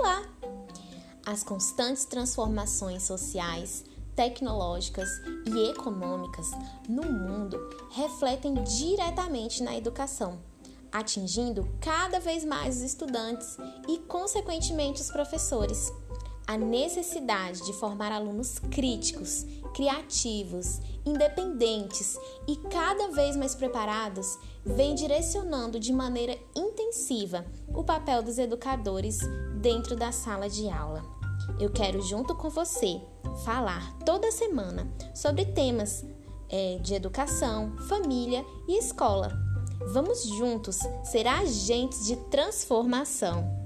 falar. As constantes transformações sociais, tecnológicas e econômicas no mundo refletem diretamente na educação, atingindo cada vez mais os estudantes e, consequentemente, os professores. A necessidade de formar alunos críticos, criativos, independentes e cada vez mais preparados vem direcionando de maneira intensiva o papel dos educadores dentro da sala de aula. Eu quero, junto com você, falar toda semana sobre temas é, de educação, família e escola. Vamos juntos ser agentes de transformação.